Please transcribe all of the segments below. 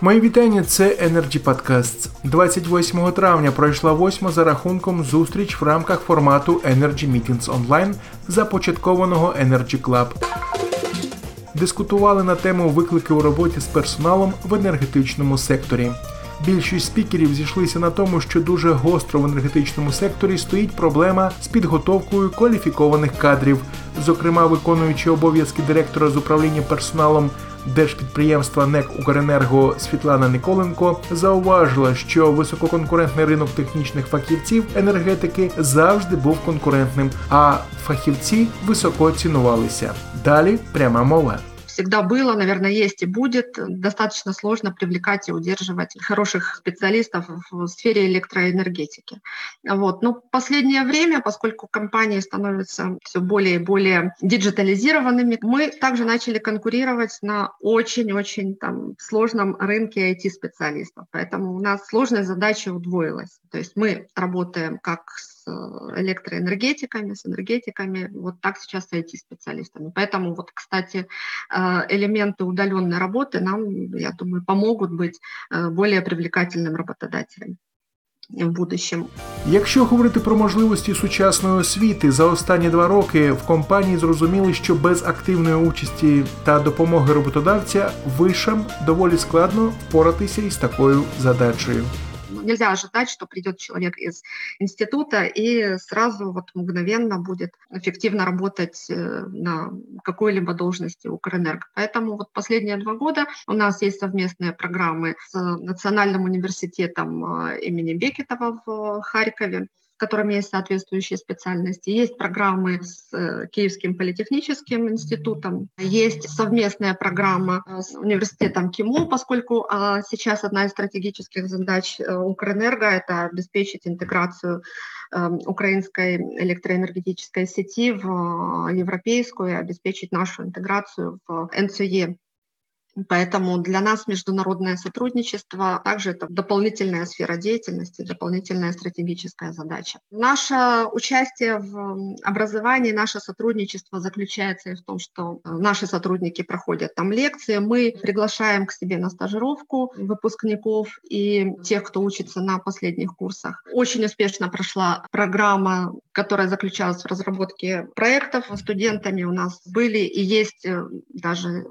Мої вітання. Це Energy Podcasts. 28 травня пройшла восьма за рахунком зустріч в рамках формату Energy Meetings Online, започаткованого Energy Club. Дискутували на тему виклики у роботі з персоналом в енергетичному секторі. Більшість спікерів зійшлися на тому, що дуже гостро в енергетичному секторі стоїть проблема з підготовкою кваліфікованих кадрів, зокрема виконуючи обов'язки директора з управління персоналом держпідприємства НЕК «Укренерго» Світлана Николенко зауважила, що висококонкурентний ринок технічних фахівців енергетики завжди був конкурентним, а фахівці високо цінувалися. Далі пряма мова. Всегда было, наверное, есть и будет. Достаточно сложно привлекать и удерживать хороших специалистов в сфере электроэнергетики. Вот. Но последнее время, поскольку компании становятся все более и более диджитализированными, мы также начали конкурировать на очень-очень там, сложном рынке IT-специалистов. Поэтому у нас сложная задача удвоилась. То есть мы работаем как с электроэнергетиками, с энергетиками, вот так сейчас с IT-специалистами. Поэтому вот, кстати, э, элементы удаленной работы нам, я думаю, помогут быть э, более привлекательным работодателем. В будущем. Якщо говорити про можливості сучасної освіти, за останні два роки в компанії зрозуміли, що без активної участі та допомоги роботодавця вишам доволі складно впоратися із такою задачею. Нельзя ожидать, что придет человек из института и сразу вот мгновенно будет эффективно работать э, на какой-либо должности у Укрэнерго. Поэтому вот последние два года у нас есть совместные программы с Национальным университетом э, имени Бекетова в Харькове, которым есть соответствующие специальности. Есть программы с э, Киевским политехническим институтом, есть совместная программа э, с университетом КИМУ, поскольку а, сейчас одна из стратегических задач э, Укрэнерго – это обеспечить интеграцию украинской электроэнергетической сети в европейскую, обеспечить нашу интеграцию в НЦЕ Поэтому для нас международное сотрудничество также это дополнительная сфера деятельности, дополнительная стратегическая задача. Наше участие в образовании, наше сотрудничество заключается и в том, что наши сотрудники проходят там лекции, мы приглашаем к себе на стажировку выпускников и тех, кто учится на последних курсах. Очень успешно прошла программа, которая заключалась в разработке проектов студентами. У нас были и есть э, даже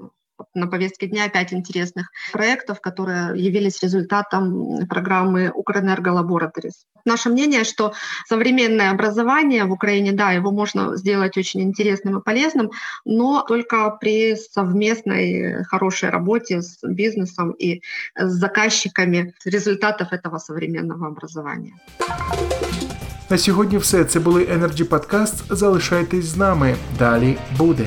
на повестке дня пять интересных проектов, которые явились результатом программы Укрэнерго Laboratories. Наше мнение, что современное образование в Украине, да, его можно сделать очень интересным и полезным, но только при совместной хорошей работе с бизнесом и с заказчиками результатов этого современного образования. На сьогодні все. Це були Energy Podcast. Залишайтесь з нами. Далі буде